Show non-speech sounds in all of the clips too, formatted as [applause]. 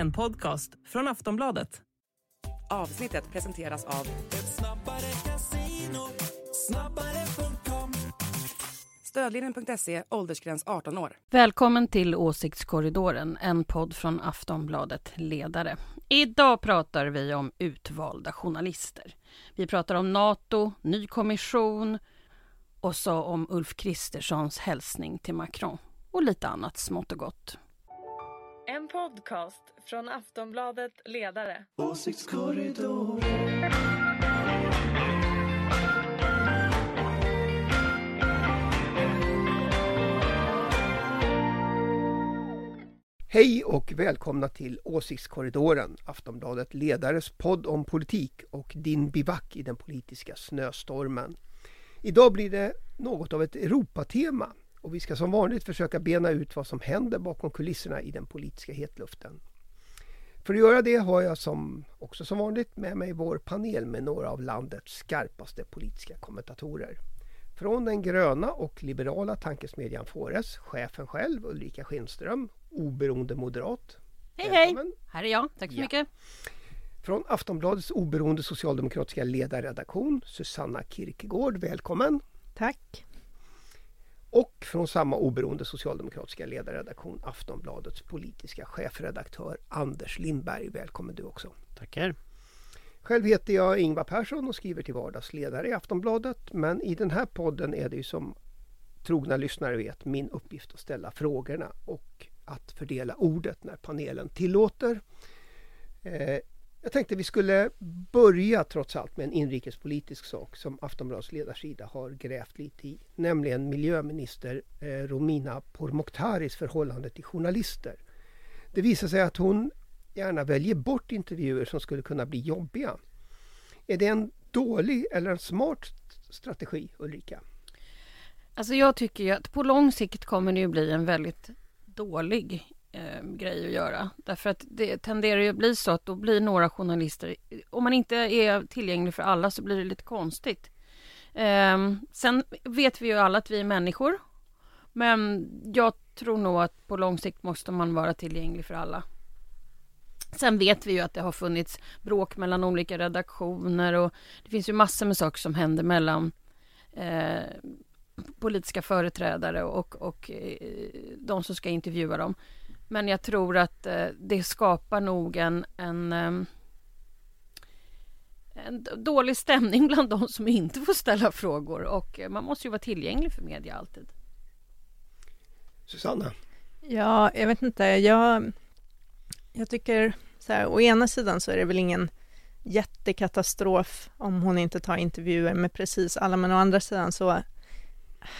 En podcast från Aftonbladet. Avsnittet presenteras av Stödlinjen.se, åldersgräns 18 år. Välkommen till Åsiktskorridoren, en podd från Aftonbladet Ledare. Idag pratar vi om utvalda journalister. Vi pratar om Nato, ny kommission och så om Ulf Kristerssons hälsning till Macron och lite annat smått och gott. En podcast från Aftonbladet Ledare. Hej och välkomna till Åsiktskorridoren, Aftonbladet Ledares podd om politik och din bivack i den politiska snöstormen. Idag blir det något av ett Europatema och vi ska som vanligt försöka bena ut vad som händer bakom kulisserna i den politiska hetluften. För att göra det har jag som, också som vanligt med mig vår panel med några av landets skarpaste politiska kommentatorer. Från den gröna och liberala tankesmedjan Fores, chefen själv Ulrika Schenström, oberoende moderat. Hej Välkommen. hej! Här är jag, tack så Ja. mycket. Från Aftonbladets oberoende socialdemokratiska ledarredaktion, Susanna Kierkegaard, välkommen. Tack. Och från samma oberoende socialdemokratiska ledarredaktion, Aftonbladets politiska chefredaktör Anders Lindberg, välkommen du också. Tackar. Själv heter jag Ingvar Persson och skriver till vardags ledare i Aftonbladet. Men i den här podden är det ju som trogna lyssnare vet min uppgift att ställa frågorna och att fördela ordet när panelen tillåter. Jag tänkte vi skulle börja trots allt med en inrikespolitisk sak som Aftonbladets ledarsida har grävt lite i. Nämligen miljöminister eh, Romina Pourmokhtaris förhållande till journalister. Det visar sig att hon gärna väljer bort intervjuer som skulle kunna bli jobbiga. Är det en dålig eller en smart strategi Ulrika? Alltså jag tycker ju att på lång sikt kommer det ju bli en väldigt dålig eh, grej att göra. Därför att det tenderar ju att bli så att då blir några journalister, om man inte är tillgänglig för alla så blir det lite konstigt. Eh, sen vet vi ju alla att vi är människor. Men jag tror nog att på lång sikt måste man vara tillgänglig för alla. Sen vet vi ju att det har funnits bråk mellan olika redaktioner och det finns ju massor med saker som händer mellan eh, politiska företrädare och, och eh, de som ska intervjua dem. Men jag tror att eh, det skapar nog en, en, eh, en dålig stämning bland de som inte får ställa frågor och eh, man måste ju vara tillgänglig för media alltid. Susanna? Ja, jag vet inte. Jag, jag tycker så här, å ena sidan så är det väl ingen jättekatastrof om hon inte tar intervjuer med precis alla, men å andra sidan så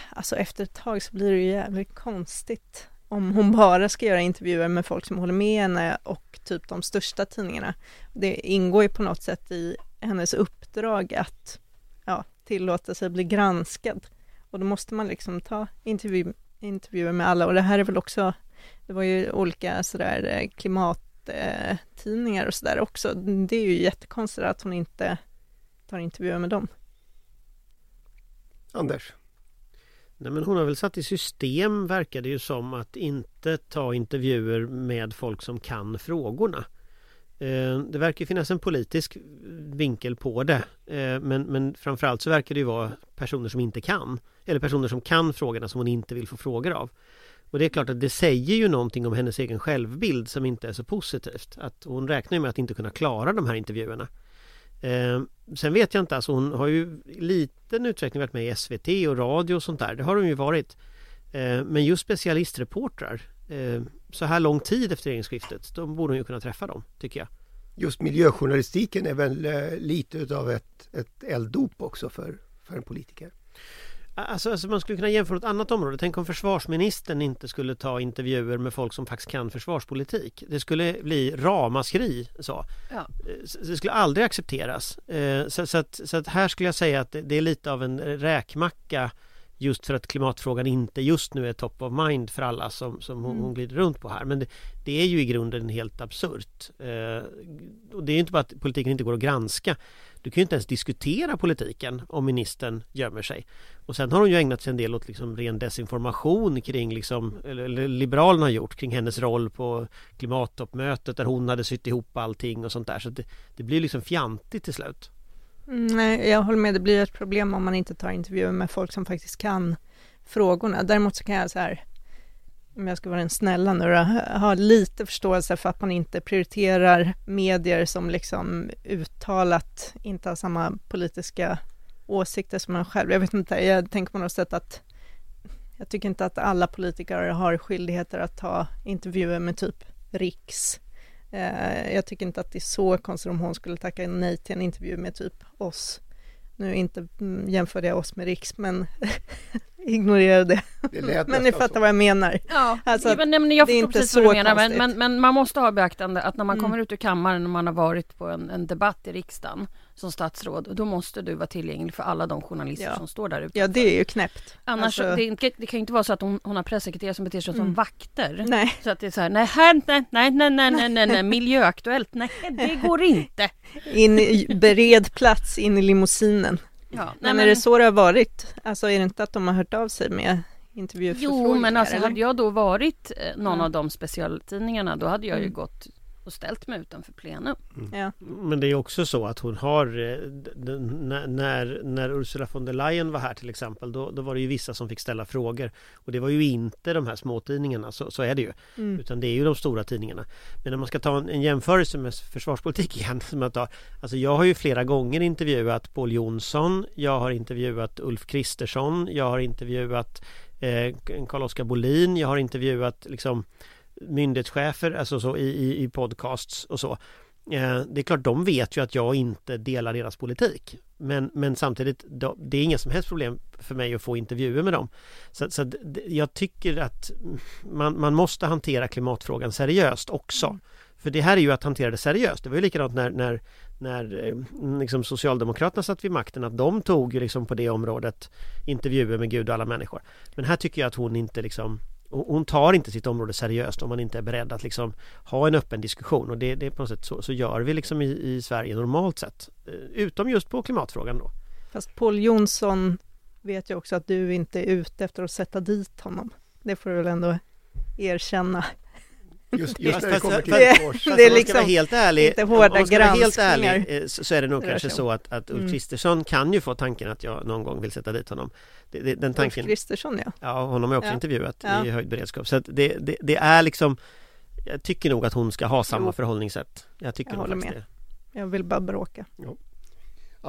alltså efter ett tag så blir det ju jävligt konstigt om hon bara ska göra intervjuer med folk som håller med henne och typ de största tidningarna. Det ingår ju på något sätt i hennes uppdrag att ja, tillåta sig bli granskad och då måste man liksom ta intervju, intervjuer med alla och det här är väl också, det var ju olika sådär eh, klimattidningar och sådär också. Det är ju jättekonstigt att hon inte tar intervjuer med dem. Anders? Nej, men hon har väl satt i system, verkar det ju som, att inte ta intervjuer med folk som kan frågorna. Eh, det verkar finnas en politisk vinkel på det. Eh, men, men framförallt så verkar det ju vara personer som inte kan Eller personer som kan frågorna som hon inte vill få frågor av. Och det är klart att det säger ju någonting om hennes egen självbild som inte är så positivt. Att hon räknar ju med att inte kunna klara de här intervjuerna eh, Sen vet jag inte, alltså hon har ju i liten utsträckning varit med i SVT och radio och sånt där. Det har hon ju varit. Eh, Men just specialistreportrar eh, Så här lång tid efter regeringsskiftet Då borde hon ju kunna träffa dem, tycker jag. Just miljöjournalistiken är väl eh, lite utav ett, ett elddop också för, för en politiker. Alltså, alltså man skulle kunna jämföra ett annat område. Tänk om försvarsministern inte skulle ta intervjuer med folk som faktiskt kan försvarspolitik. Det skulle bli ramaskri. Så. Ja. Det skulle aldrig accepteras. Eh, Så, så, att, så att här skulle jag säga att det är lite av en räkmacka Just för att klimatfrågan inte just nu är top of mind för alla som, som hon, Mm. hon glider runt på här. Men det, det är ju i grunden helt absurt. Eh, och det är inte bara att politiken inte går att granska. Du kan ju inte ens diskutera politiken om ministern gömmer sig. Och sen har hon ju ägnat sig en del åt liksom ren desinformation kring liksom, eller Liberalerna har gjort kring hennes roll på klimattoppmötet där hon hade sytt ihop allting och sånt där. Så det, det blir liksom fjantigt till slut. Mm, nej, jag håller med. Det blir ett problem om man inte tar intervjuer med folk som faktiskt kan frågorna. Däremot så kan jag så här, om jag ska vara den snälla nu då, ha lite förståelse för att man inte prioriterar medier som liksom uttalat inte har samma politiska åsikter som man själv. Jag vet inte, jag tänker på något sätt att jag tycker inte att alla politiker har skyldigheter att ta intervjuer med typ Riks. Eh, jag tycker inte att det är så konstigt om hon skulle tacka nej till en intervju med typ oss. Nu inte mm, jämförde jag oss med Riks, men [laughs] ignorera det. Det [laughs] Men ni fattar så. vad jag menar. Ja, Alltså, men, nej, men jag det är inte precis så menar, men, konstigt. men, men man måste ha beaktande att när man Mm. kommer ut ur kammaren och man har varit på en, en debatt i riksdagen som statsråd, då måste du vara tillgänglig för alla de journalister Ja. som står där ute. Ja, det är ju knäppt. Annars, Alltså- det, det kan ju inte vara så att hon, hon har pressekreterare som beter sig som Mm. vakter. Nej, Så att det är så här, nej, här, nej, nej, nej, nej, nej, nej, nej, miljöaktuellt, nej, det går inte. in i, bered plats in i limousinen. Ja, nej, men är det så det har varit? Alltså är det inte att de har hört av sig med intervjuförfrågningar? Jo, men alltså eller? hade jag då varit eh, någon Ja. av de specialtidningarna, då hade jag ju Mm. gått och ställt mig utanför plenum. Ja. Men det är också så att hon har eh, när, när, Ursula von der Leyen var här till exempel då, då var det ju vissa som fick ställa frågor och det var ju inte de här småtidningarna så, så är det ju Mm. utan det är ju de stora tidningarna men när man ska ta en, en jämförelse med försvarspolitik [laughs] igen som jag tar alltså jag har ju flera gånger intervjuat Paul Jonsson jag har intervjuat Ulf Kristersson jag har intervjuat eh, Carl-Oskar Bolin jag har intervjuat liksom myndighetschefer alltså så i, i, i podcasts och så Eh, Det är klart, de vet ju att jag inte delar deras politik. Men, men samtidigt, det är inga som helst problem för mig att få intervjuer med dem. Så, så jag tycker att man, man måste hantera klimatfrågan seriöst också. För det här är ju att hantera det seriöst. Det var ju likadant när, när, när eh, liksom Socialdemokraterna satt vid makten att de tog liksom på det området intervjuer med Gud och alla människor. Men här tycker jag att hon inte liksom hon hon tar inte sitt område seriöst om man inte är beredd att liksom ha en öppen diskussion och det, det är på något sätt så, så gör vi liksom i, i Sverige normalt sett. Eh, utom just på klimatfrågan då. Fast Paul Jonsson vet ju också att du inte är ute efter att sätta dit honom. Det får du väl ändå erkänna. Just, just Fast- när det fast- kommer till det- Bofors. det är Fast om man ska liksom vara helt ärlig, inte om hårda ska helt granskningar ärlig eh, så, är det nog det kanske om. så att, att Ulf Mm. Kristersson kan ju få tanken att jag någon gång vill sätta dit honom. Det, det, den Ulf tanken, Kristersson ja. ja honom har jag också Ja. intervjuat Ja. i höjd beredskap. Så att det, det, det är liksom Jag tycker nog att hon ska ha samma Jo. förhållningssätt. Jag tycker Jag nog håller faktiskt med. det. Jag vill bara bråka.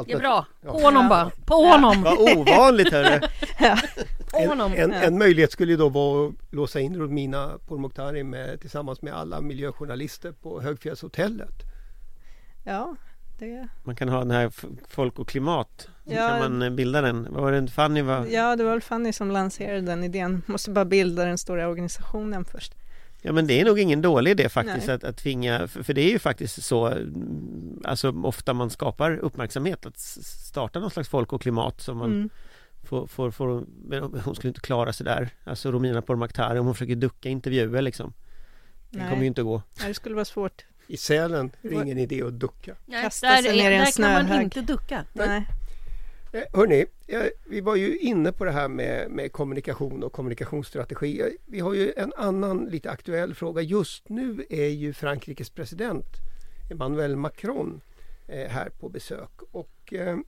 Det är bra. På Ja. honom bara. På honom. Vad ovanligt hörru! [laughs] En, Ja. en möjlighet skulle ju då vara att låsa in Romina Pourmokhtari med, tillsammans med alla miljöjournalister på Högfjällshotellet. Ja, det... Man kan ha den här Folk och klimat. Så Ja. kan man eh, bilda den. Vad var det Fanny var? ja, det var väl Fanny som lanserade den idén. Måste bara bilda den stora organisationen först. Ja men det är nog ingen dålig idé faktiskt Nej. att, att tvinga, för, för det är ju faktiskt så mm, Alltså ofta man skapar uppmärksamhet att starta någon slags folk och klimat som man Mm. får, får, får men hon skulle inte klara sig där Alltså Romina Pourmokhtari om hon försöker ducka intervjuer liksom Det Nej. kommer ju inte att gå Nej, det skulle vara svårt. I Sälen är det ingen idé att ducka. Nej, Kasta där sig ner i en där kan man snöhög. inte ducka. Nej. Eh, hörni, vi var ju inne på det här med, med kommunikation och kommunikationsstrategi. Vi har ju en annan lite aktuell fråga. Just nu är ju Frankrikes president Emmanuel Macron eh, här på besök. Och eh,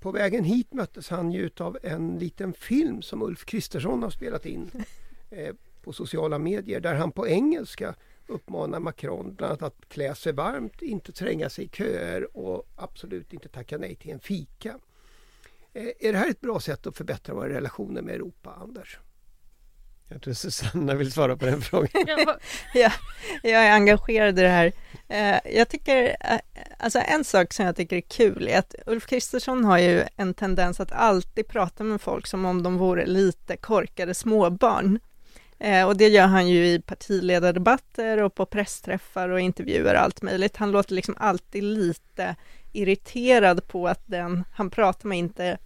på vägen hit möttes han ju av en liten film som Ulf Kristersson har spelat in [laughs] på sociala medier där han på engelska uppmanar Macron bland annat att klä sig varmt, inte tränga sig i köer och absolut inte tacka nej till en fika. Eh, Är det här ett bra sätt att förbättra våra relationer med Europa, Anders? Jag tror Susanna vill svara på den frågan [laughs] Ja, Jag är engagerad i det här. Eh, Jag tycker, eh, alltså en sak som jag tycker är kul är att Ulf Kristersson har ju en tendens att alltid prata med folk som om de vore lite korkade småbarn. Eh, Och det gör han ju i partiledardebatter och på pressträffar och intervjuer och allt möjligt. Han låter liksom alltid lite irriterad på att den han pratar med inte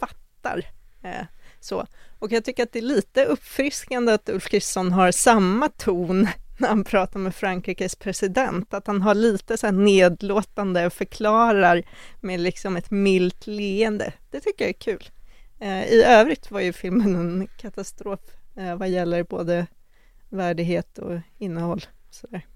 fattar. Eh, Så. Och jag tycker att det är lite uppfriskande att Ulf Kristersson har samma ton [laughs] när han pratar med Frankrikes president, att han har lite så här nedlåtande förklarar med liksom ett milt leende. Det tycker jag är kul. Eh, I övrigt var ju filmen en katastrof eh, vad gäller både värdighet och innehåll. Sådär.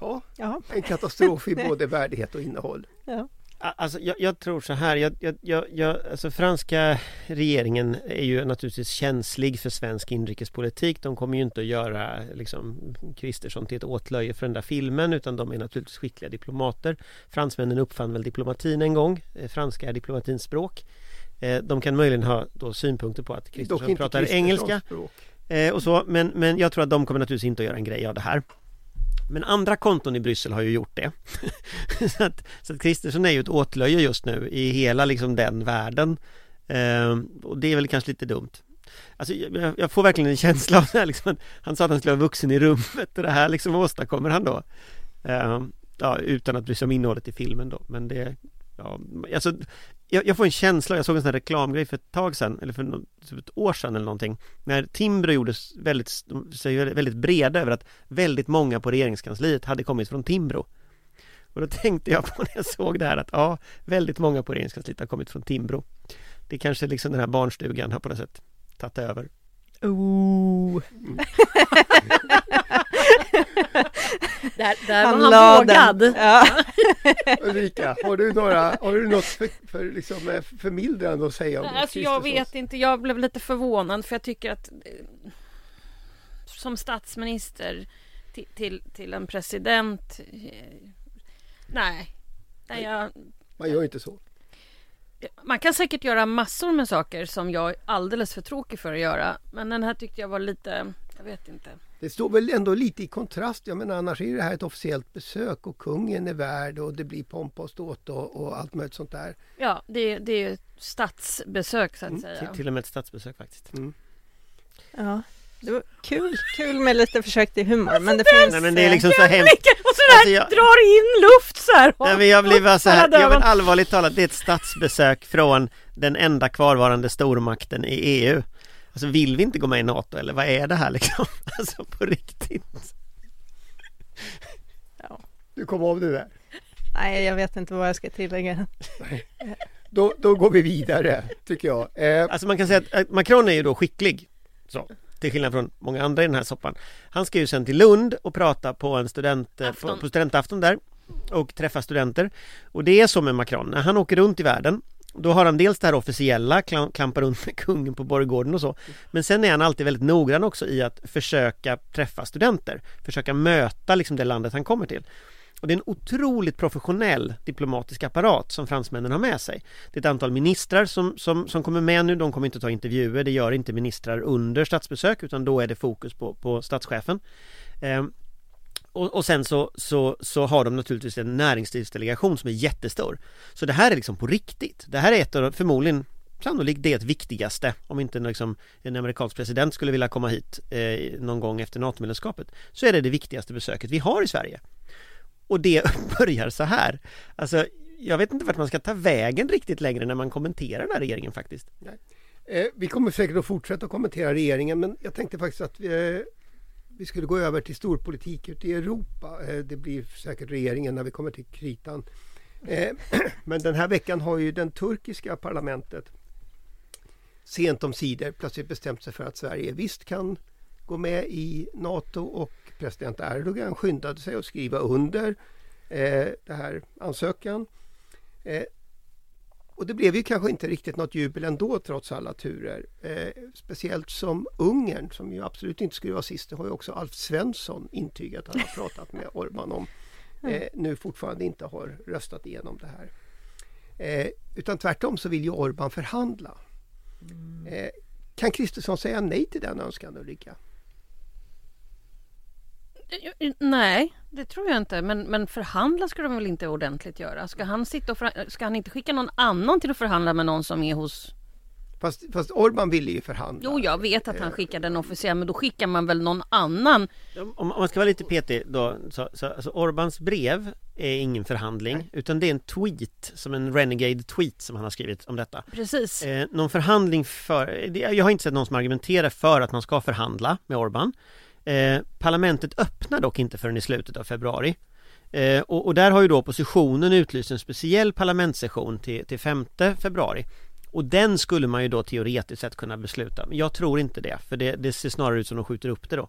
Ja, Ja. en katastrof i [laughs] både värdighet och innehåll. Ja. Alltså, jag, jag tror så här, jag, jag, jag, jag, alltså franska regeringen är ju naturligtvis känslig för svensk inrikespolitik. De kommer ju inte att göra liksom, Kristersson till ett åtlöje för den där filmen utan de är naturligtvis skickliga diplomater. Fransmännen uppfann väl diplomatin en gång. Eh, Franska är diplomatins språk. Eh, De kan möjligen ha då synpunkter på att Kristersson pratar engelska språk. eh, och så, men, men jag tror att de kommer naturligtvis inte att göra en grej av det här. Men andra konton i Bryssel har ju gjort det. [laughs] så att, så att Kristersson är ju ett åtlöje just nu i hela liksom den världen. Eh, och det är väl kanske lite dumt. Alltså jag, jag får verkligen en känsla av det här, liksom, han sa att han skulle vara vuxen i rummet och det här liksom åstadkommer han då. Eh, ja, utan att bry sig om innehållet i filmen då. Men det, ja, alltså jag, jag får en känsla, jag såg en sån här reklamgrej för ett tag sedan, eller för typ ett år sedan eller någonting, när Timbro gjordes väldigt, sig väldigt breda över att väldigt många på regeringskansliet hade kommit från Timbro. Och då tänkte jag på när jag såg det här att ja, väldigt många på regeringskansliet har kommit från Timbro. Det är kanske liksom den här barnstugan har på något sätt tagit över. Ooh. [laughs] Där, där Han var han vågad. Ja. [laughs] Ulrika, har du, några, har du något för, för, liksom, eh, förmildrande att säga om Alltså jag vet inte, jag blev lite förvånad för jag tycker att eh, som statsminister till, till, till en president eh, Nej, nej jag, Man gör inte så. Man kan säkert göra massor med saker som jag är alldeles för tråkig för att göra Men den här tyckte jag var lite, jag vet inte Det står väl ändå lite i kontrast. Jag menar annars är det här ett officiellt besök och kungen är värd och det blir pompa och ståt och, och allt möjligt sånt där. Ja, det, det är ju statsbesök så att Mm, säga Till, till och med ett statsbesök faktiskt. ja. Det var kul, kul med lite försök till humor. Men det finns... Nej men det är liksom så hemskt. Alltså, jag- drar in luft så här. Nej men jag blir bara så här, ja, men ögon. allvarligt talat, det är ett statsbesök från den enda kvarvarande stormakten i EU. Alltså vill vi inte gå med i NATO eller vad är det här liksom? [laughs] Alltså på riktigt. Du kom av det där. Nej, jag vet inte vad jag ska tillägga. Då, då går vi vidare tycker jag. Eh, Alltså man kan säga att att Macron är ju då skicklig. Så. Till skillnad från många andra i den här soppan. Han ska ju sen till Lund och prata på en student, eh, på, på studentafton där. Och träffa studenter. Och det är så med Macron, när han åker runt i världen då har han dels det här officiella, klam- klampar runt med [laughs] kungen på borggården och så Men sen är han alltid väldigt noggrann också i att försöka träffa studenter Försöka möta liksom det landet han kommer till och det är en otroligt professionell diplomatisk apparat som fransmännen har med sig. Det är ett antal ministrar som, som, som kommer med nu, de kommer inte ta intervjuer, det gör inte ministrar under statsbesök utan då är det fokus på, på statschefen. Eh, och, och sen så, så, så har de naturligtvis en näringslivsdelegation som är jättestor. Så det här är liksom på riktigt. Det här är ett av förmodligen Sannolikt det viktigaste om inte liksom en amerikansk president skulle vilja komma hit eh, någon gång efter NATO-medlemskapet så är det det viktigaste besöket vi har i Sverige. Och det [laughs] börjar så här. Alltså, jag vet inte vart man ska ta vägen riktigt längre när man kommenterar den här regeringen faktiskt. Eh, vi kommer säkert att fortsätta att kommentera regeringen men jag tänkte faktiskt att vi, eh, vi skulle gå över till storpolitik ute i Europa. Eh, det blir säkert regeringen när vi kommer till kritan. Eh, [clears throat] men den här veckan har ju den turkiska parlamentet sent om sidor plötsligt bestämt sig för att Sverige visst kan gå med i NATO och president Erdogan skyndade sig att skriva under eh, det här ansökan. Eh, och det blev ju kanske inte riktigt något jubel ändå trots alla turer. Eh, speciellt som Ungern, som ju absolut inte skulle vara sist, det har ju också Alf Svensson intygat att han har pratat med Orban om, eh, nu fortfarande inte har röstat igenom det här. Eh, utan tvärtom så vill ju Orban förhandla. Eh, kan Kristersson säga nej till den önskan Ulrika? Nej, det tror jag inte. Men, men förhandla ska de väl inte ordentligt göra? Ska han, sitta och förha- ska han inte skicka någon annan till att förhandla med någon som är hos Fast, fast Orban ville ju förhandla. Jo, jag vet att han skickade en officer, men då skickar man väl någon annan. Om, om man ska vara lite petig då, så, så alltså Orbans brev är ingen förhandling Nej. utan det är en tweet, som en renegade tweet som han har skrivit om detta. Precis. Eh, någon förhandling för, jag har inte sett någon som argumenterar för att man ska förhandla med Orban. Eh, parlamentet öppnar dock inte förrän i slutet av februari. Eh, och, och där har ju då oppositionen utlyst en speciell parlamentssession till, till 5 februari. Och den skulle man ju då teoretiskt sett kunna besluta Men jag tror inte det, för det, det ser snarare ut som de skjuter upp det då.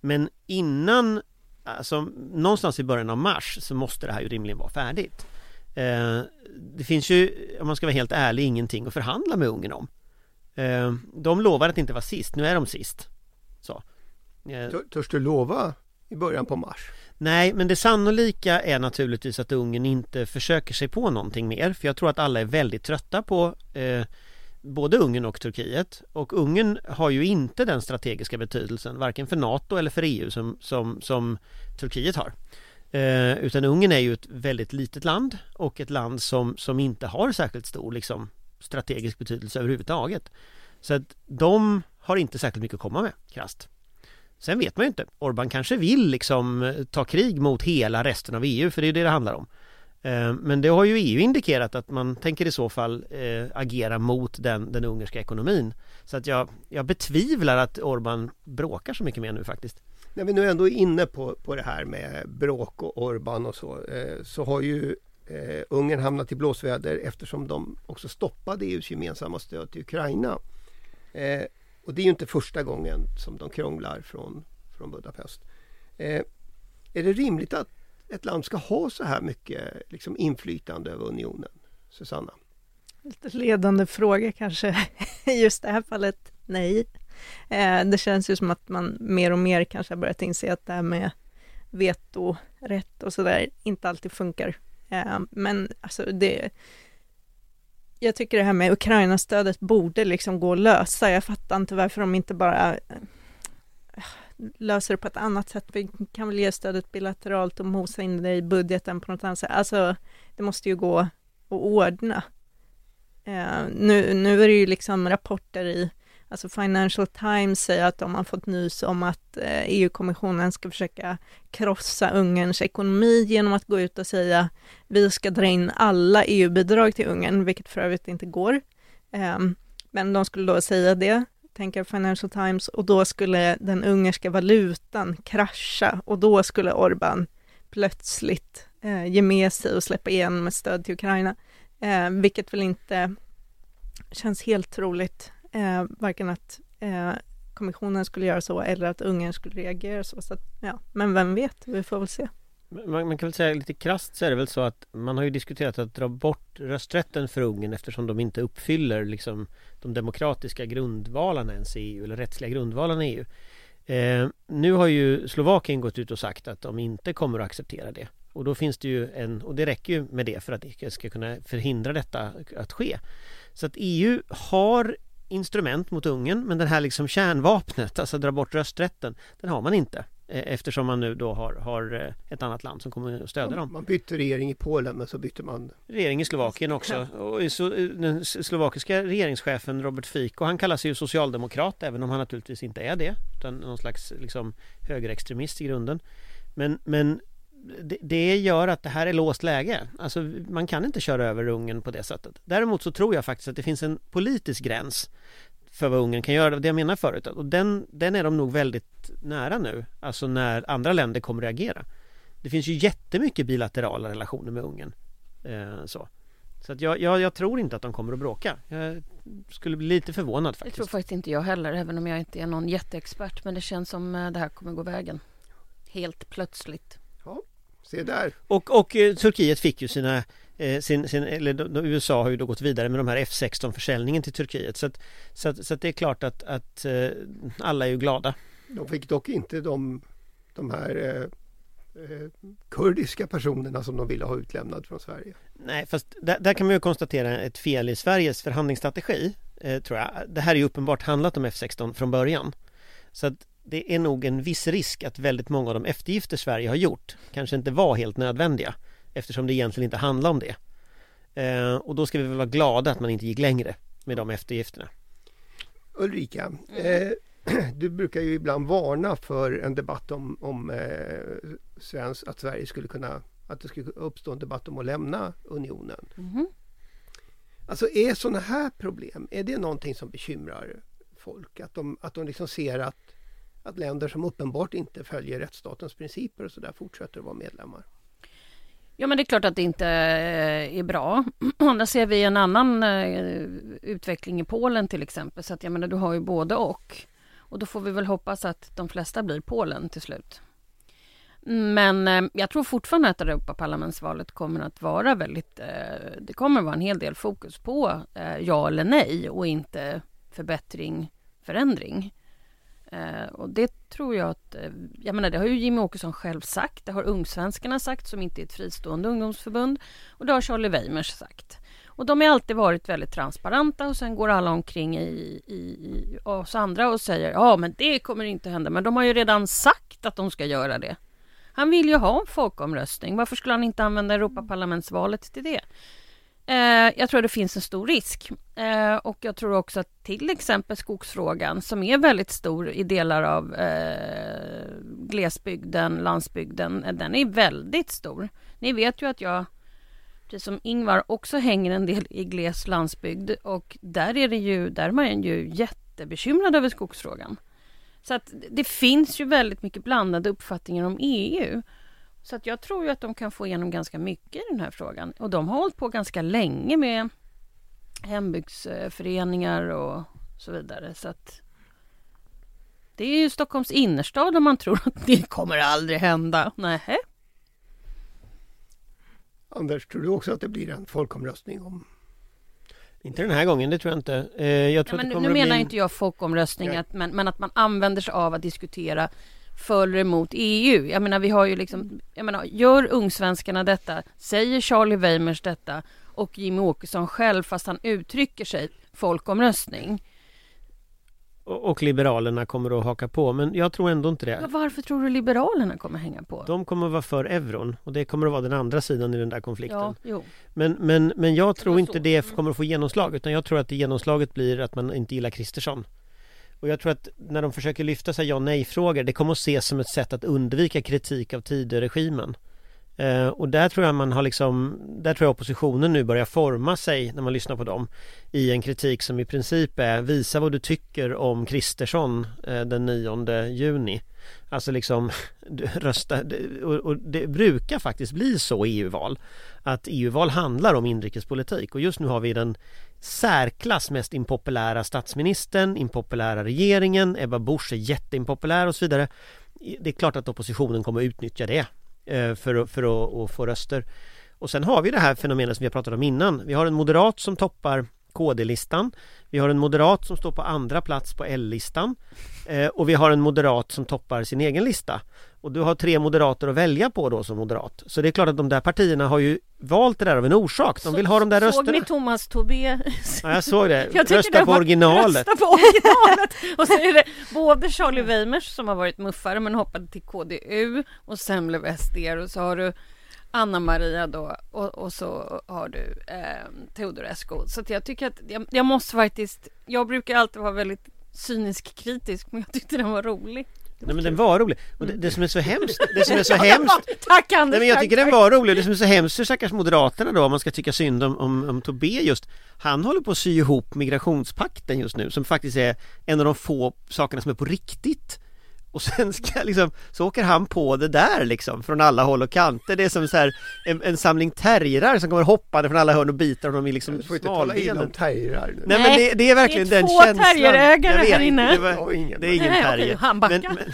Men innan, alltså någonstans i början av mars så måste det här ju rimligen vara färdigt. Eh, det finns ju, om man ska vara helt ärlig, ingenting att förhandla med Ungern om. Eh, de lovade att inte vara sist, nu är de sist. Så. Eh, Tör- Törs du lova i början på mars? Nej, men det sannolika är naturligtvis att Ungern inte försöker sig på någonting mer. För jag tror att alla är väldigt trötta på eh, både Ungern och Turkiet. Och Ungern har ju inte den strategiska betydelsen, varken för NATO eller för EU som, som, som Turkiet har. Eh, utan Ungern är ju ett väldigt litet land och ett land som, som inte har särskilt stor liksom, strategisk betydelse överhuvudtaget. Så att de har inte särskilt mycket att komma med, krasst. Sen vet man ju inte. Orban kanske vill liksom eh, ta krig mot hela resten av EU, för det är det det handlar om. Eh, men det har ju EU indikerat att man tänker i så fall eh, agera mot den, den ungerska ekonomin. Så att jag, jag betvivlar att Orban bråkar så mycket mer nu faktiskt. När vi nu ändå är inne på, på det här med bråk och Orban och så, så har ju Ungern hamnat i blåsväder eftersom de också stoppade EUs gemensamma stöd till Ukraina. Och det är ju inte första gången som de krånglar från, från Budapest. Eh, är det rimligt att ett land ska ha så här mycket liksom, inflytande över unionen? Susanna? Lite ledande fråga kanske. I [laughs] just det här fallet, nej. Eh, det känns ju som att man mer och mer kanske har börjat inse att det här med vetorätt och sådär inte alltid funkar. Eh, men alltså det... Jag tycker det här med Ukraina-stödet borde liksom gå att lösa. Jag fattar inte varför de inte bara eh, löser det på ett annat sätt. Vi kan väl ge stödet bilateralt och mosa in det i budgeten på något annat sätt. Alltså, det måste ju gå att ordna. Eh, nu, nu är det ju liksom rapporter i, alltså Financial Times säger att de har fått nys om att eh, e EU-kommissionen ska försöka krossa Ungerns ekonomi genom att gå ut och säga vi ska dra in alla EU-bidrag till Ungern, vilket för övrigt inte går. Ehm, men de skulle då säga det, tänker Financial Times, och då skulle den ungerska valutan krascha och då skulle Orbán plötsligt eh, ge med sig och släppa igenom ett stöd till Ukraina. Ehm, vilket väl inte känns helt troligt, eh, varken att eh, kommissionen skulle göra så eller att Ungern skulle reagera så. så att, ja. Men vem vet, vi får väl se. Man, man kan väl säga lite krasst så är det väl så att man har ju diskuterat att dra bort rösträtten för Ungern eftersom de inte uppfyller liksom de demokratiska grundvalarna ens i EU eller rättsliga grundvalarna i EU. Eh, nu har ju Slovakien gått ut och sagt att de inte kommer att acceptera det. Och då finns det ju en, och det räcker ju med det för att det ska kunna förhindra detta att ske. Så att EU har instrument mot Ungern men den här liksom kärnvapnet, alltså dra bort rösträtten, den har man inte. Eh, Eftersom man nu då har, har eh, ett annat land som kommer att stödja dem. Man bytte regering i Polen men så bytte man Regering i Slovakien också. Och så, den slovakiska regeringschefen Robert Fico, han kallar sig ju socialdemokrat även om han naturligtvis inte är det. Utan någon slags liksom, högerextremist i grunden. Men, men det, det gör att det här är låst läge. Alltså man kan inte köra över Ungern på det sättet. Däremot så tror jag faktiskt att det finns en politisk gräns för vad Ungern kan göra, det jag menar förut. Och den, den är de nog väldigt nära nu, alltså när andra länder kommer reagera. Det finns ju jättemycket bilaterala relationer med Ungern. Eh, så så att jag, jag, jag tror inte att de kommer att bråka. Jag skulle bli lite förvånad Det tror faktiskt. faktiskt inte jag heller, även om jag inte är någon jätteexpert. Men det känns som eh, det här kommer gå vägen. Helt plötsligt. Se där! Och, och eh, Turkiet fick ju sina eh, sin, sin, eller de, de, USA har ju då gått vidare med de här F16 försäljningen till Turkiet så att, så att, så att det är klart att, att eh, alla är ju glada. De fick dock inte de, de här eh, kurdiska personerna som de ville ha utlämnad från Sverige. Nej, fast där, där kan man ju konstatera ett fel i Sveriges förhandlingsstrategi eh, tror jag. Det här är ju uppenbart handlat om F16 från början. Så att det är nog en viss risk att väldigt många av de eftergifter Sverige har gjort kanske inte var helt nödvändiga eftersom det egentligen inte handlar om det. Eh, och då ska vi väl vara glada att man inte gick längre med de eftergifterna. Ulrika, eh, [clears throat] du brukar ju ibland varna för en debatt om, om eh, svensk, att Sverige skulle kunna att det skulle uppstå en debatt om att lämna unionen. Mhm. Alltså är sådana här problem, är det någonting som bekymrar folk? Att de, att de liksom ser att, att länder som uppenbart inte följer rättsstatens principer och så där fortsätter att vara medlemmar? Ja men det är klart att det inte eh, är bra. [clears throat] Annars ser vi en annan eh, utveckling i Polen till exempel. Så att jag menar du har ju både och. Och då får vi väl hoppas att de flesta blir Polen till slut. Men eh, jag tror fortfarande att Europaparlamentsvalet kommer att vara väldigt... Det kommer att vara en hel del fokus på ja eller nej och inte förbättring, förändring. Eh, och det tror jag att... Eh, jag menar, det har ju Jimmy Åkesson själv sagt. Det har Ungsvenskarna sagt, som inte är ett fristående ungdomsförbund. Och det har Charlie Weimers sagt. Och de har alltid varit väldigt transparenta och sen går alla omkring i, i, i oss andra och säger ja men det kommer inte hända. Men de har ju redan sagt att de ska göra det. Han vill ju ha en folkomröstning. Varför skulle han inte använda Europaparlamentsvalet till det? Eh, jag tror det finns en stor risk. Eh, och jag tror också att till exempel skogsfrågan som är väldigt stor i delar av eh, glesbygden, landsbygden, eh, den är väldigt stor. Ni vet ju att jag, precis som Ingvar, också hänger en del i gles landsbygd och där är det ju, där är man ju jättebekymrad över skogsfrågan. Så att det finns ju väldigt mycket blandade uppfattningar om EU. Så att jag tror ju att de kan få igenom ganska mycket i den här frågan. Och de har hållit på ganska länge med hembygdsföreningar och så vidare. Så att det är ju Stockholms innerstad om man tror att det kommer aldrig hända. Nej. Anders, tror du också att det blir en folkomröstning om Inte den här gången, det tror jag inte. Eh, jag tror Ja, att men det nu bli menar en- inte jag folkomröstning, att, men, men att man använder sig av att diskutera för eller emot EU. Jag menar, vi har ju liksom, jag menar, gör ungsvenskarna detta, säger Charlie Weimers detta och Jimmy Åkesson själv, fast han uttrycker sig, folkomröstning. Och och Liberalerna kommer att haka på, men jag tror ändå inte Ja, det. varför tror du Liberalerna kommer hänga på? De kommer att vara för euron och det kommer att vara den andra sidan i den där konflikten. ja, jo. Men, men, men jag tror inte det kommer att få genomslag utan jag tror att det genomslaget blir att man inte gillar Kristersson. Och jag tror att när de försöker lyfta sig ja nej-frågor det kommer att ses som ett sätt att undvika kritik av Tidöregimen. Eh, och där tror jag man har liksom, där tror jag oppositionen nu börjar forma sig när man lyssnar på dem i en kritik som i princip är visa vad du tycker om Kristersson eh, den 9 juni. Alltså liksom [laughs] rösta, och, och det brukar faktiskt bli så i EU-val att EU-val handlar om inrikespolitik och just nu har vi den särklass mest impopulära statsministern, impopulära regeringen, Ebba Busch är jätteimpopulär och så vidare. Det är klart att oppositionen kommer att utnyttja det eh, för, att- för att, att få röster. Och sen har vi det här fenomenet som vi har pratat om innan. Vi har en moderat som toppar KD-listan. Vi har en moderat som står på andra plats på L-listan. Eh, och vi har en moderat som toppar sin egen lista. Och du har tre moderater att välja på då som moderat. Så det är klart att de där partierna har ju valt det där av en orsak. De vill ha de där Såg rösterna. ni Thomas Tobé? Ja, jag såg det. [laughs] Jag Rösta det på originalet. Rösta på originalet! [laughs] och så är det både Charlie Weimers som har varit muffare men hoppade till KDU och sen blev SD och så har du Anna Maria då och, och så har du eh, Teodorescu. Så jag tycker att jag, jag måste faktiskt, jag brukar alltid vara väldigt cynisk kritisk men jag tyckte den var rolig. Nej men den var rolig. Och det, det som är så hemskt, det som är så [laughs] hemskt Tack Anders! Nej men jag tack, tycker den var rolig, det som är så hemskt för stackars Moderaterna då om man ska tycka synd om, om, om Tobé just Han håller på att sy ihop migrationspakten just nu som faktiskt är en av de få sakerna som är på riktigt och sen ska liksom, så åker han på det där liksom från alla håll och kanter. Det är som så här en, en samling terrirar som kommer hoppande från alla hörn och bitar honom i liksom Du får inte tala illa om terrirar nu. Nej, men det, det är verkligen det är den två känslan. terrierägare här inne. Det, var, det är ingen Nej, terrier. han backar. Men, men,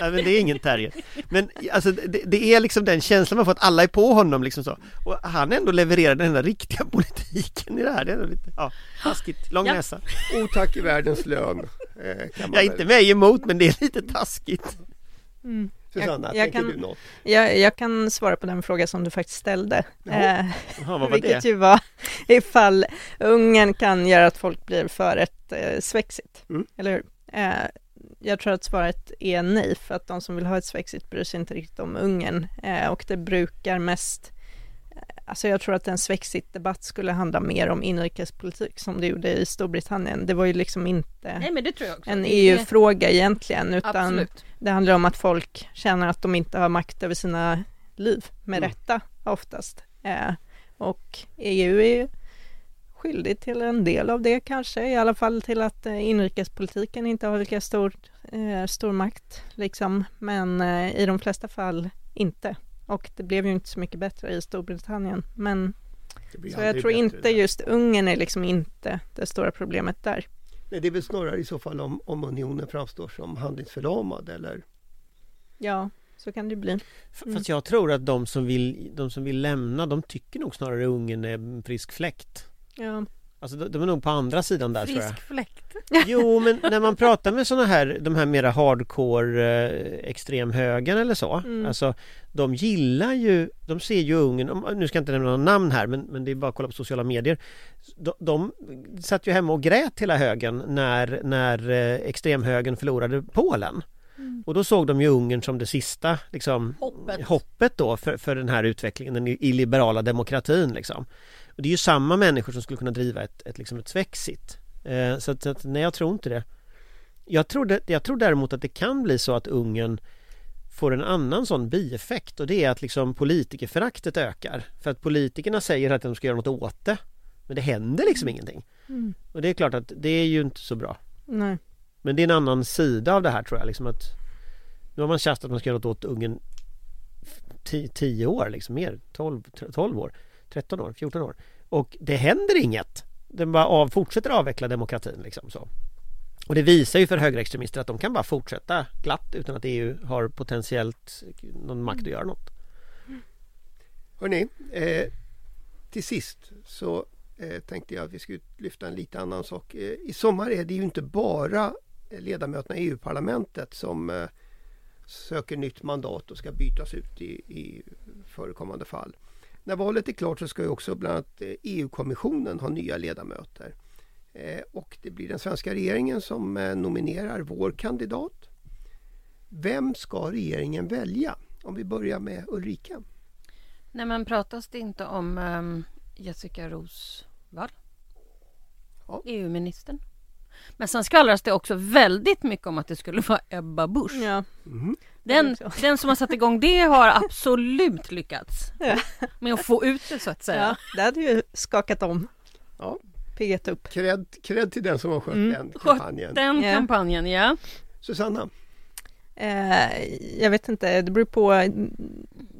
ja, men det är ingen terrier. Men alltså, det, det är liksom den känslan man får att alla är på honom liksom så. Och han ändå levererar den enda riktiga [laughs] politiken i det här. Det är lite, ja, taskigt. Lång Ja. näsa. Otack i världens lön. Eh, kan är inte mig emot men det är lite taskigt. Mm. Susanna, Jag- jag tänker kan- du något? Jag, jag kan svara på den fråga som du faktiskt ställde. Jaha. Eh, Jaha, vad var vilket det? ju var [laughs] ifall Ungern kan göra att folk blir för ett eh, svexit. Mm. Eller hur? Eh, jag tror att svaret är nej, för att de som vill ha ett svexit bryr sig inte riktigt om Ungern. Eh, och det brukar mest Alltså jag tror att en Svexit-debatt skulle handla mer om inrikespolitik som det gjorde i Storbritannien. Det var ju liksom inte Nej en EU-fråga egentligen, utan Absolut. det handlar om att folk känner att de inte har makt över sina liv, med Mm. rätta oftast. Eh, och EU är skyldig till en del av det kanske, i alla fall till att eh, inrikespolitiken inte har lika stor, eh, stor makt, liksom. men eh, i de flesta fall inte. Och det blev ju inte så mycket bättre i Storbritannien. Men så jag tror inte där. just Ungern är liksom inte det stora problemet där. Nej, det är väl snarare i så fall om, om unionen framstår som handlingsförlamad eller Ja, så kan det bli. Mm. Fast jag tror att de som vill, de som vill lämna, de tycker nog snarare Ungern är en frisk fläkt. Ja, Alltså de, är nog på andra sidan där tror jag. Frisk fläkt. Jo, men när man pratar med såna här, de här mera hardcore eh, extremhögern eller så. Mm. Alltså, de gillar ju, de ser ju Ungern, nu ska jag inte nämna några namn här, men, men det är bara att kolla på sociala medier. De, de satt ju hemma och grät hela högen när, när eh, extremhögern förlorade Polen. Mm. Och då såg de ju Ungern som det sista liksom, Hoppet. hoppet då för, för den här utvecklingen, den illiberala demokratin liksom. Och det är ju samma människor som skulle kunna driva ett, ett, liksom ett Svexit. Eh, så, att, så att, nej jag tror inte det. Jag tror, det, jag tror däremot att det kan bli så att Ungern får en annan sån bieffekt och det är att liksom politikerföraktet ökar. För att politikerna säger att de ska göra något åt det. Men det händer liksom ingenting. Mm. Och det är klart att det är ju inte så bra. nej. Men det är en annan sida av det här tror jag liksom att nu har man tjastat att man ska göra något åt Ungern 10 år liksom mer 12, 12 år 13 år, 14 år. Och det händer inget. Den bara av, fortsätter avveckla demokratin liksom så. Och det visar ju för högerextremister att de kan bara fortsätta glatt utan att EU har potentiellt någon makt att göra något. Hörrni, eh, till sist så eh, tänkte jag att vi skulle lyfta en lite annan sak. Eh, I sommar är det ju inte bara ledamöterna i EU-parlamentet som eh, söker nytt mandat och ska bytas ut i, i förekommande fall. När valet är klart så ska ju också bland annat eh, EU-kommissionen ha nya ledamöter. Eh, och det blir den svenska regeringen som eh, nominerar vår kandidat. Vem ska regeringen välja? Om vi börjar med Ulrika. Nej men pratas det inte om ehm, Jessica Rosvall? Ja. EU-ministern. Men sen skvallras det också väldigt mycket om att det skulle vara Ebba Busch. Ja, Mhm. Den, den som har satt igång det har [laughs] absolut lyckats Ja. med att få ut det så att säga. ja, det hade ju skakat om. Ja. Piggat upp. Cred, cred till den som har skött Mm. den Skött kampanjen. Den Ja. kampanjen, ja. Susanna? Eh, jag vet inte, det beror på,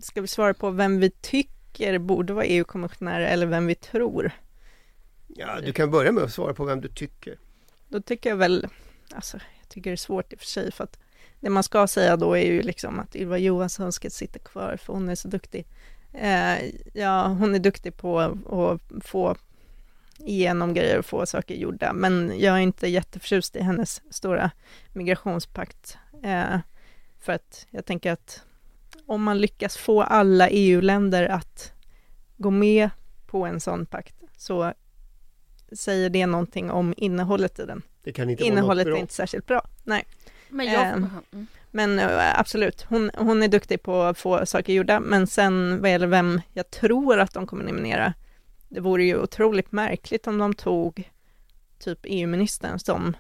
ska vi svara på vem vi tycker borde vara EU-kommissionär eller vem vi tror? Ja, du kan börja med att svara på vem du tycker. Då tycker jag väl, alltså jag tycker det är svårt i och för sig för att det man ska säga då är ju liksom att Ylva Johansson ska sitta kvar för hon är så duktig. Eh, ja, hon är duktig på att få igenom grejer och få saker gjorda, men jag är inte jätteförtjust i hennes stora migrationspakt. Eh, för att jag tänker att om man lyckas få alla EU-länder att gå med på en sån pakt så säger det någonting om innehållet i den. Det kan inte Innehållet vara är något inte särskilt bra. Nej, Men jag... Ehm. Mm. men eh, absolut, hon, hon är duktig på att få saker gjorda, men sen vad gäller vem jag tror att de kommer nominera, det vore ju otroligt märkligt om de tog typ EU-ministern som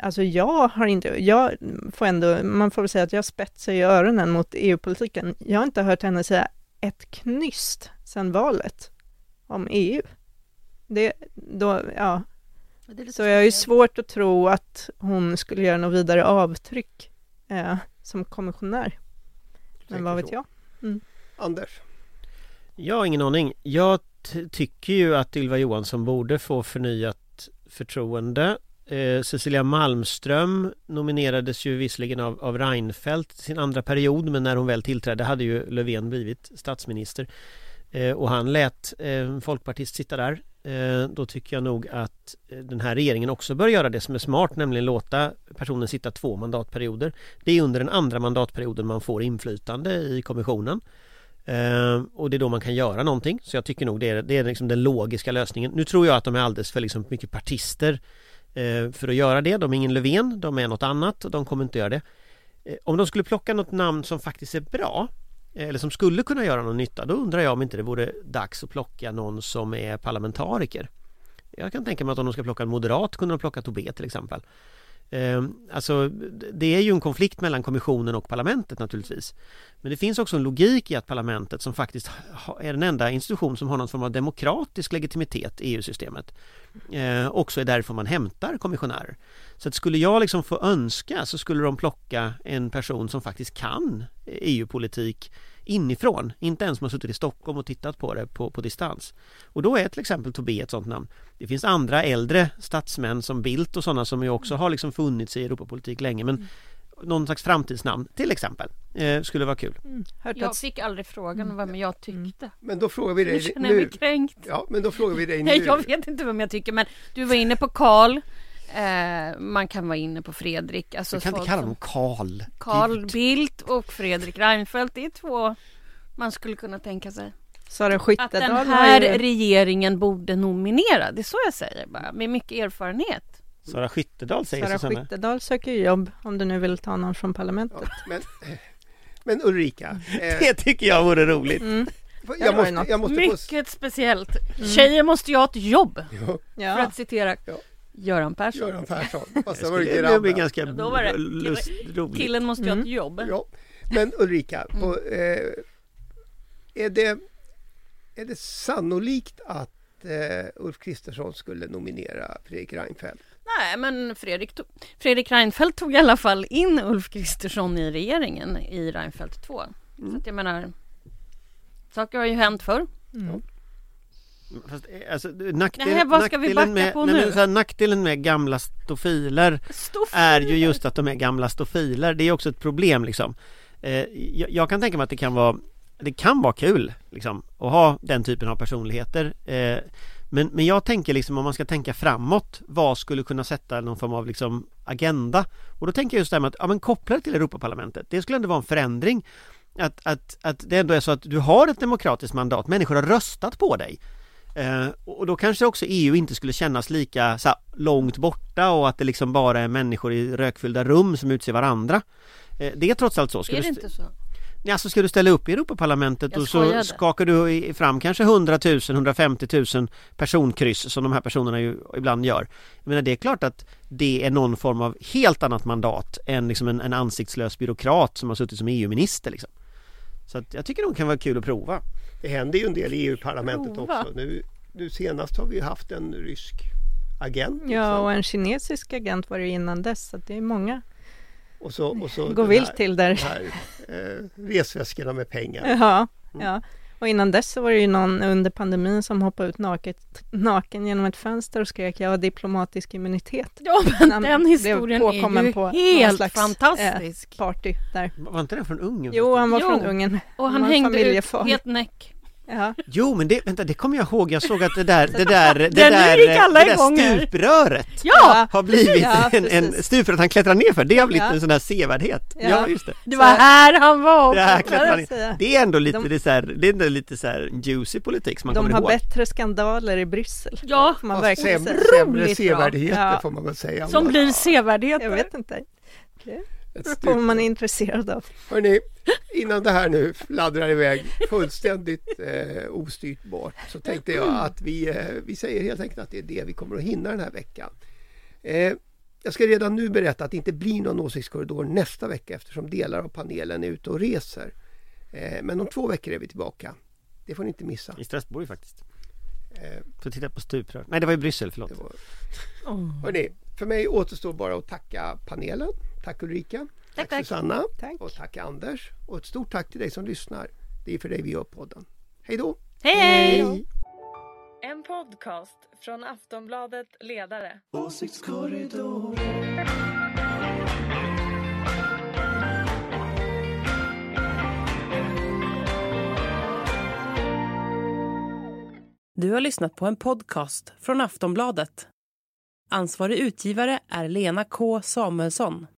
Alltså jag har inte, jag får ändå, man får väl säga att jag spetsar i öronen mot EU-politiken. Jag har inte hört henne säga ett knyst sedan valet om EU. Det, då, ja, Det är lite så jag har ju svårt att tro att hon skulle göra något vidare avtryck eh, som kommissionär. Men vad vet så. jag? Anders? Jag har ingen aning. Jag tycker ju att Ylva Johansson borde få förnyat förtroende. Eh, Cecilia Malmström nominerades ju visserligen av, av Reinfeldt sin andra period men när hon väl tillträdde hade ju Löfven blivit statsminister. Eh, och han lät eh, en folkpartist sitta där. Eh, då tycker jag nog att eh, den här regeringen också bör göra det som är smart, nämligen låta personen sitta två mandatperioder. Det är under den andra mandatperioden man får inflytande i kommissionen. Eh, och det är då man kan göra någonting. Så jag tycker nog det är, det är liksom den logiska lösningen. Nu tror jag att de är alldeles för liksom mycket partister för att göra det. De är ingen Löfven, de är något annat och de kommer inte göra det. Om de skulle plocka något namn som faktiskt är bra eller som skulle kunna göra någon nytta, då undrar jag om inte det vore dags att plocka någon som är parlamentariker. Jag kan tänka mig att om de ska plocka en moderat kunde de plocka Tobé till exempel. Ehm, alltså det är ju en konflikt mellan kommissionen och parlamentet naturligtvis. Men det finns också en logik i att parlamentet som faktiskt är den enda institution som har någon form av demokratisk legitimitet i EU-systemet eh, också är därför man hämtar kommissionärer. Så att skulle jag liksom få önska så skulle de plocka en person som faktiskt kan EU-politik inifrån, inte ens som har suttit i Stockholm och tittat på det på, på distans. Och då är till exempel Tobé ett sånt namn. Det finns andra äldre statsmän som Bildt och sådana som ju också har liksom funnits i Europapolitik länge men mm. någon slags framtidsnamn till exempel eh, skulle vara kul. Mm. Jag fick aldrig frågan mm. vem jag tyckte. Men då frågar vi dig nu. känner jag mig kränkt. Ja, men då frågar vi dig nu. jag vet inte vem jag tycker men du var inne på Karl. Eh, man kan vara inne på Fredrik. Alltså du kan inte kalla honom Karl. Carl Bildt och Fredrik Reinfeldt. Det är två man skulle kunna tänka sig. Sara Skyttedal Att den här ju... regeringen borde nominera. Det är så jag säger bara, med mycket erfarenhet. Sara Skyttedal säger Sara Susanne. Skyttedal söker jobb om du nu vill ta någon från parlamentet. Ja, men, [laughs] men Ulrika. Eh... [laughs] Det tycker jag vore roligt. Mm. Jag måste, jag måste Mycket speciellt. Mm. Tjejer måste ju ha ett jobb. Ja. För att citera ja. Göran Persson. Göran Persson. [laughs] Fast det var det ganska ja, då var det. Lust, roligt. Killen måste ju mm. ha ett mm. jobb. Ja. Men Ulrika, på, mm. eh, är, det, är det sannolikt att eh, Ulf Kristersson skulle nominera Fredrik Reinfeldt? Nej, men Fredrik, tog, Fredrik Reinfeldt tog i alla fall in Ulf Kristersson i regeringen i Reinfeldt 2. Mm. Så att jag menar, saker har ju hänt förr. Mm. Fast, eh, alltså, nackdel, nej, vad ska vi backa med, på nej, nu? här, nackdelen med gamla stofiler, stofiler är ju just att de är gamla stofiler. Det är också ett problem liksom. Eh, jag, jag, kan tänka mig att det kan vara det kan vara kul liksom att ha den typen av personligheter eh, men, men jag tänker liksom om man ska tänka framåt Vad skulle kunna sätta någon form av liksom agenda? Och då tänker jag just det här med att, ja men koppla det till Europaparlamentet Det skulle ändå vara en förändring att, att, att det ändå är så att du har ett demokratiskt mandat, människor har röstat på dig eh, Och då kanske också EU inte skulle kännas lika så här, långt borta och att det liksom bara är människor i rökfyllda rum som utser varandra eh, Det är trots allt så Är det inte så? Alltså ska du ställa upp i Europaparlamentet och så skakar du fram kanske 100 000, 150 000 personkryss som de här personerna ju ibland gör. Jag menar det är klart att det är någon form av helt annat mandat än liksom en, en ansiktslös byråkrat som har suttit som EU-minister liksom. Så att jag tycker de kan vara kul att prova. Det händer ju en del i EU-parlamentet också. Nu, nu senast har vi haft en rysk agent. Ja, och en kinesisk agent var det innan dess. Så det är många och så, och så Gå vilt till där. här, eh, resväskorna med pengar. [laughs] Ja, mm. ja. Och innan dess så var det ju någon under pandemin som hoppade ut naket, naken genom ett fönster och skrek jag har diplomatisk immunitet. Ja, men den historien är ju på helt slags, fantastisk. Eh, party där. Var inte den från Ungern? Jo, han var jo. från Ungern. Och han, han hängde ut helt näck. Ja. Jo men det, vänta, det kommer jag ihåg, jag såg att det där, det där, [laughs] det där, det där stupröret ja! har blivit ja, en, en stuprör han klättrar ner för, det har blivit ja. en sån här sevärdhet. Ja, ja just det. Det var här han var det, här det är ändå lite, de, det är så här, det är ändå lite så här juicy politik som man kommer ihåg. De har bättre skandaler i Bryssel. Ja, man verkligen sämre, sämre sevärdheter får man väl säga. Som blir sevärdheter. Jag vet inte. Okay. På vad man är intresserad av. Hörrni, innan det här nu fladdrar iväg fullständigt eh, ostyrtbart så tänkte jag att vi, eh, vi säger helt enkelt att det är det vi kommer att hinna den här veckan. Eh, jag ska redan nu berätta att det inte blir någon åsiktskorridor nästa vecka eftersom delar av panelen är ute och reser. Eh, men om två veckor är vi tillbaka. Det får ni inte missa. I Strasbourg faktiskt. Eh, Får titta på stuprör. Nej, det var i Bryssel, förlåt. Det var... Oh. Hörrni, för mig återstår bara att tacka panelen. Tack Ulrika. Tack, tack Susanna. Tack. Och tack Anders. Och ett stort tack till dig som lyssnar. Det är för dig vi gör podden. Hej då! Hej, hej! En podcast från Aftonbladet Ledare. Åsiktskorridor. Du har lyssnat på en podcast från Aftonbladet. Ansvarig utgivare är Lena K Samuelsson.